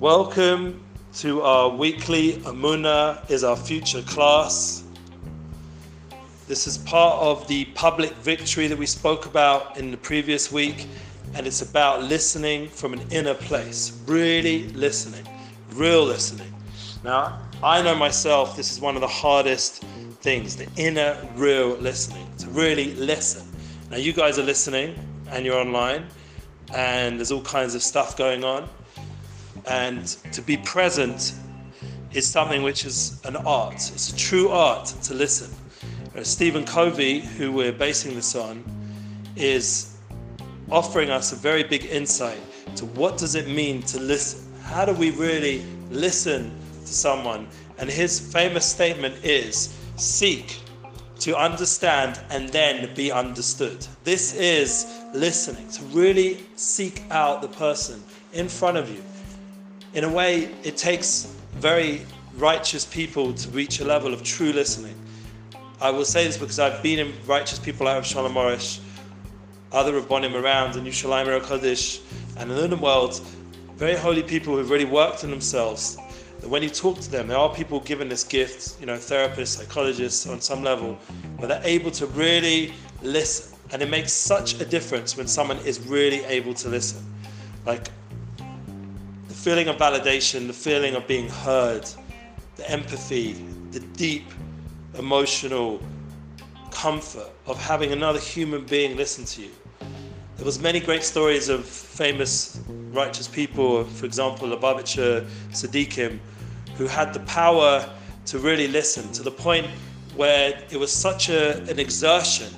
Welcome to our weekly Emunah is our future class. This is part of the public victory that we spoke about in the previous week, and it's about listening from an inner place, really listening, real listening. Now, I know myself, this is one of the hardest things the inner, real listening, to really listen. Now, you guys are listening and you're online, and there's all kinds of stuff going on and to be present is something which is an art. It's a true art to listen. Uh, Stephen Covey, who we're basing this on, is offering us a very big insight to what does it mean to listen. How do we really listen to someone? And his famous statement is seek to understand and then be understood. This is listening, to really seek out the person in front of you in a way, it takes very righteous people to reach a level of true listening. I will say this because I've been in righteous people out of Shalom Arush, other Rabbonim around in Yerushalayim Kodesh, and in the world, very holy people who've really worked on themselves. When you talk to them, there are people given this gift, you know, therapists, psychologists on some level, where they're able to really listen. And it makes such a difference when someone is really able to listen. Like the feeling of validation, the feeling of being heard, the empathy, the deep emotional comfort of having another human being listen to you. There was many great stories of famous righteous people, for example, Lubavitcher Tzaddikim, who had the power to really listen to the point where it was such a, an exertion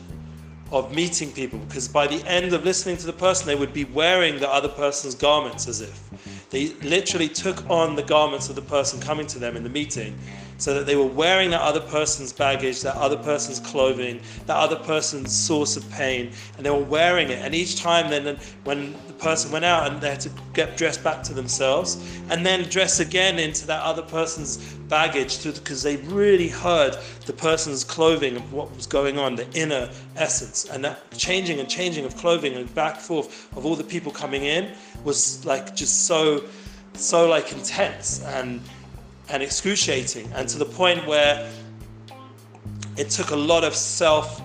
of meeting people because by the end of listening to the person, they would be wearing the other person's garments as if. They literally took on the garments of the person coming to them in the meeting so that they were wearing that other person's baggage, that other person's clothing, that other person's source of pain, and they were wearing it. And each time, then when the person went out and they had to get dressed back to themselves, and then dress again into that other person's baggage, because they really heard the person's clothing of what was going on, the inner essence, and that changing and changing of clothing and back forth of all the people coming in was like just so, so like intense and and excruciating, and to the point where it took a lot of self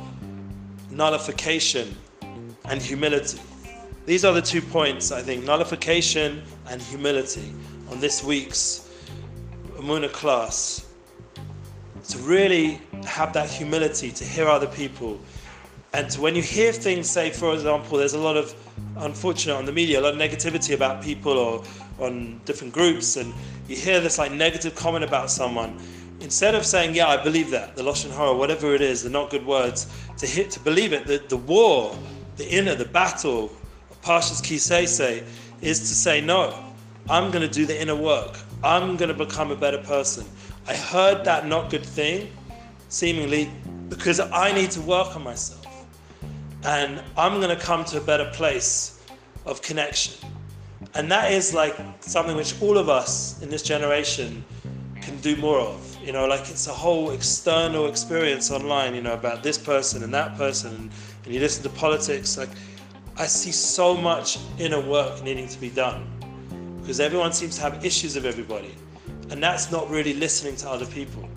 nullification and humility. These are the two points, I think nullification and humility on this week's Emunah class. To really have that humility to hear other people. And to, when you hear things, say, for example, there's a lot of, unfortunate on the media, a lot of negativity about people or on different groups, and you hear this like negative comment about someone, instead of saying, "Yeah, I believe that," the lashon hara, whatever it is, the not good words, to hit to believe it, the, the war, the inner, the battle of Parshas Ki Seitzei is to say, "No, I'm going to do the inner work. I'm going to become a better person." I heard that not good thing, seemingly, because I need to work on myself, and I'm going to come to a better place of connection. And that is like something which all of us in this generation can do more of. You know, like it's a whole external experience online, you know, about this person and that person, and, you listen to politics. Like, I see so much inner work needing to be done because everyone seems to have issues of everybody, and that's not really listening to other people.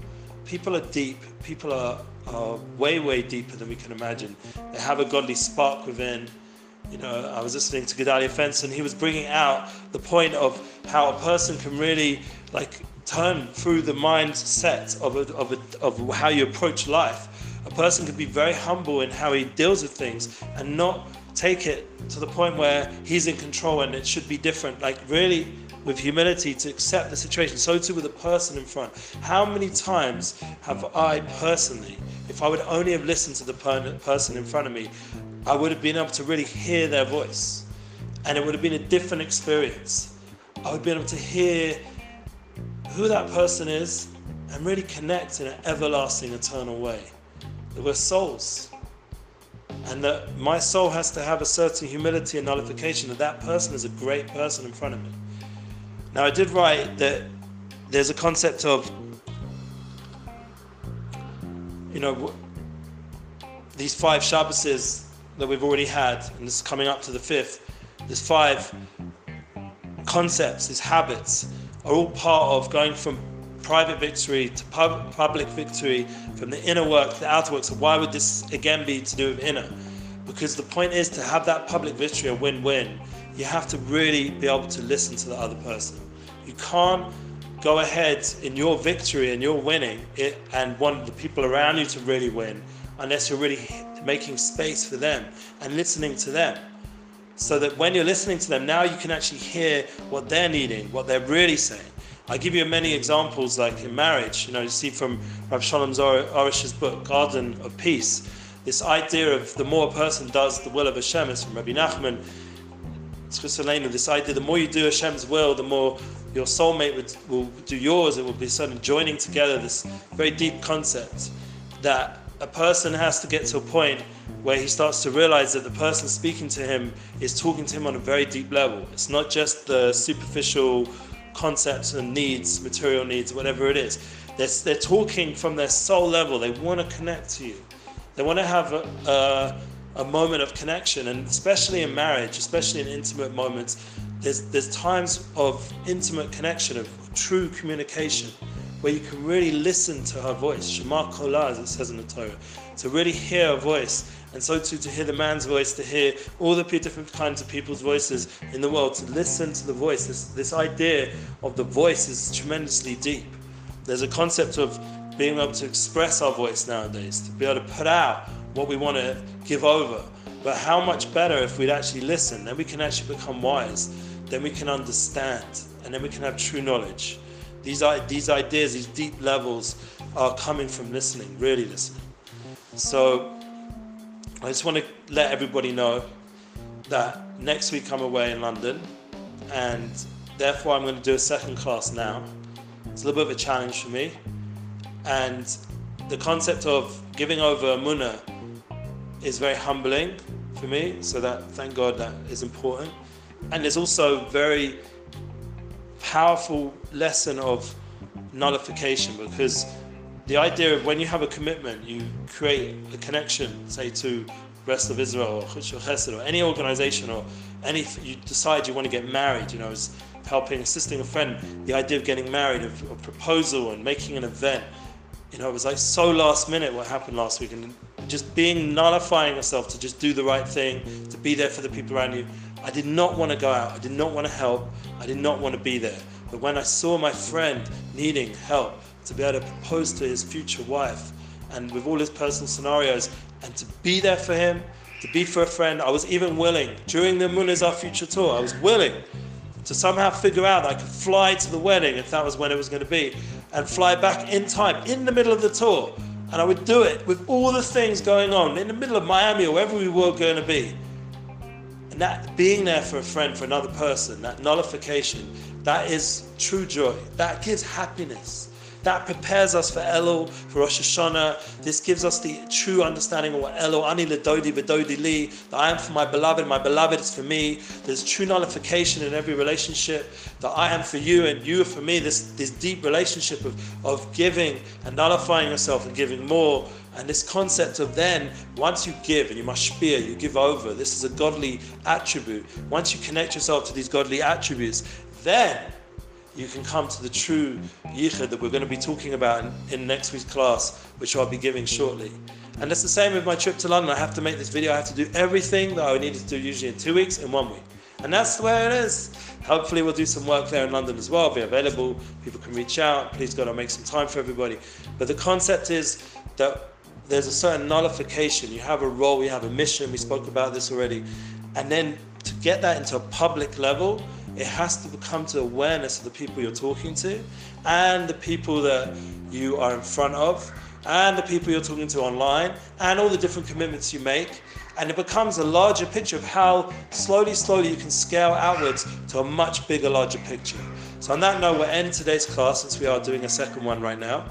People are deep, people are, are way, way deeper than we can imagine. They have a godly spark within you know, I was listening to Gedalia Fence and he was bringing out the point of how a person can really like turn through the mindset of, a, of, a, of how you approach life. A person can be very humble in how he deals with things and not take it to the point where he's in control and it should be different. Like really with humility to accept the situation. So too with the person in front. How many times have I personally, if I would only have listened to the person in front of me, I would have been able to really hear their voice. And it would have been a different experience. I would have been able to hear who that person is and really connect in an everlasting, eternal way. That we're souls. And that my soul has to have a certain humility and nullification that that person is a great person in front of me. Now, I did write that there's a concept of, you know, these five Shabbases that we've already had, and this is coming up to the fifth, there's five concepts, these habits, are all part of going from private victory to pub- public victory, from the inner work to the outer work. So why would this again be to do with inner? Because the point is to have that public victory a win-win. You have to really be able to listen to the other person. You can't go ahead in your victory and your winning it, and want the people around you to really win unless you're really making space for them and listening to them. So that when you're listening to them now you can actually hear what they're needing what they're really saying. I give you many examples like in marriage you know you see from Rav Shalom Arush's book garden of peace this idea of the more a person does the will of Hashem is from Rabbi Nachman. This idea the more you do Hashem's will the more your soulmate would, will do yours, it will be sort of joining together this very deep concept that a person has to get to a point where he starts to realize that the person speaking to him is talking to him on a very deep level. It's not just the superficial concepts and needs, material needs, whatever it is. They're, they're talking from their soul level. They want to connect to you. They want to have a, a, a moment of connection, and especially in marriage, especially in intimate moments, there's, there's times of intimate connection, of true communication, where you can really listen to her voice. Shema Kolah, as it says in the Torah, to really hear her voice. And so too to hear the man's voice, to hear all the different kinds of people's voices in the world, to listen to the voice. This, this idea of the voice is tremendously deep. There's a concept of being able to express our voice nowadays, to be able to put out what we want to give over. But how much better if we'd actually listen, then we can actually become wise then we can understand and then we can have true knowledge. These, these ideas, these deep levels are coming from listening, really listening. So I just want to let everybody know that next week I'm away in London and therefore I'm going to do a second class now. It's a little bit of a challenge for me. And the concept of giving over Emunah is very humbling for me. So that thank God that is important and there's also very powerful lesson of nullification because the idea of when you have a commitment, you create a connection, say to rest of Israel or or any organization or any you decide you want to get married, you know, is helping, assisting a friend, the idea of getting married, of a proposal and making an event, you know, it was like so last minute what happened last week and just being nullifying yourself to just do the right thing, to be there for the people around you. I did not want to go out. I did not want to help. I did not want to be there. But when I saw my friend needing help to be able to propose to his future wife and with all his personal scenarios and to be there for him, to be for a friend, I was even willing during the Munez Our Future tour, I was willing to somehow figure out I could fly to the wedding if that was when it was going to be and fly back in time in the middle of the tour. And I would do it with all the things going on in the middle of Miami or wherever we were going to be. And that being there for a friend, for another person, that nullification, that is true joy. That gives happiness. That prepares us for Elul, for Rosh Hashanah. This gives us the true understanding of what Elul, Ani Ledodi Vedodi Li, that I am for my beloved, my beloved is for me. There's true nullification in every relationship, that I am for you and you are for me. This, this deep relationship of, of giving and nullifying yourself and giving more. And this concept of then, once you give and you mashpia, you give over, this is a godly attribute. Once you connect yourself to these godly attributes, then you can come to the true yichud that we're going to be talking about in, in, next week's class, which I'll be giving shortly. And it's the same with my trip to London. I have to make this video. I have to do everything that I needed to do usually in two weeks in one week. And that's the way it is. Hopefully we'll do some work there in London as well, I'll be available. People can reach out. Please God, I'll make some time for everybody. But the concept is that there's a certain nullification. You have a role, you have a mission. We spoke about this already. And then to get that into a public level, it has to come to awareness of the people you're talking to and the people that you are in front of and the people you're talking to online and all the different commitments you make. And it becomes a larger picture of how slowly, slowly you can scale outwards to a much bigger, larger picture. So on that note, we'll end today's class since we are doing a second one right now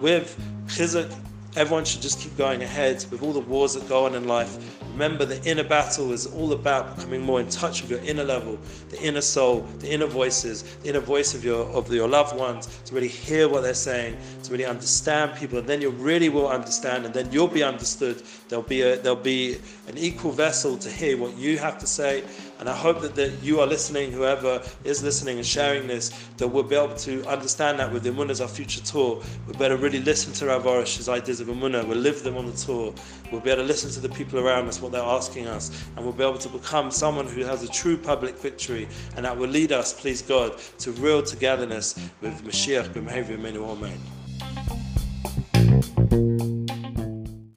with Chizuk Everyone should just keep going ahead with all the wars that go on in life. Remember, the inner battle is all about becoming more in touch with your inner level, the inner soul, the inner voices, the inner voice of your of your loved ones, to really hear what they're saying, to really understand people, and then you really will understand, and then you'll be understood. There'll be a there'll be an equal vessel to hear what you have to say. And I hope that, that you are listening, whoever is listening and sharing this, that we'll be able to understand that with Emunah as our future tour. We better really listen to Rav Arush's ideas of Emunah. We'll live them on the tour. We'll be able to listen to the people around us, what they're asking us. And we'll be able to become someone who has a true public victory. And that will lead us, please God, to real togetherness with Mashiach, B'mehavi, Amen.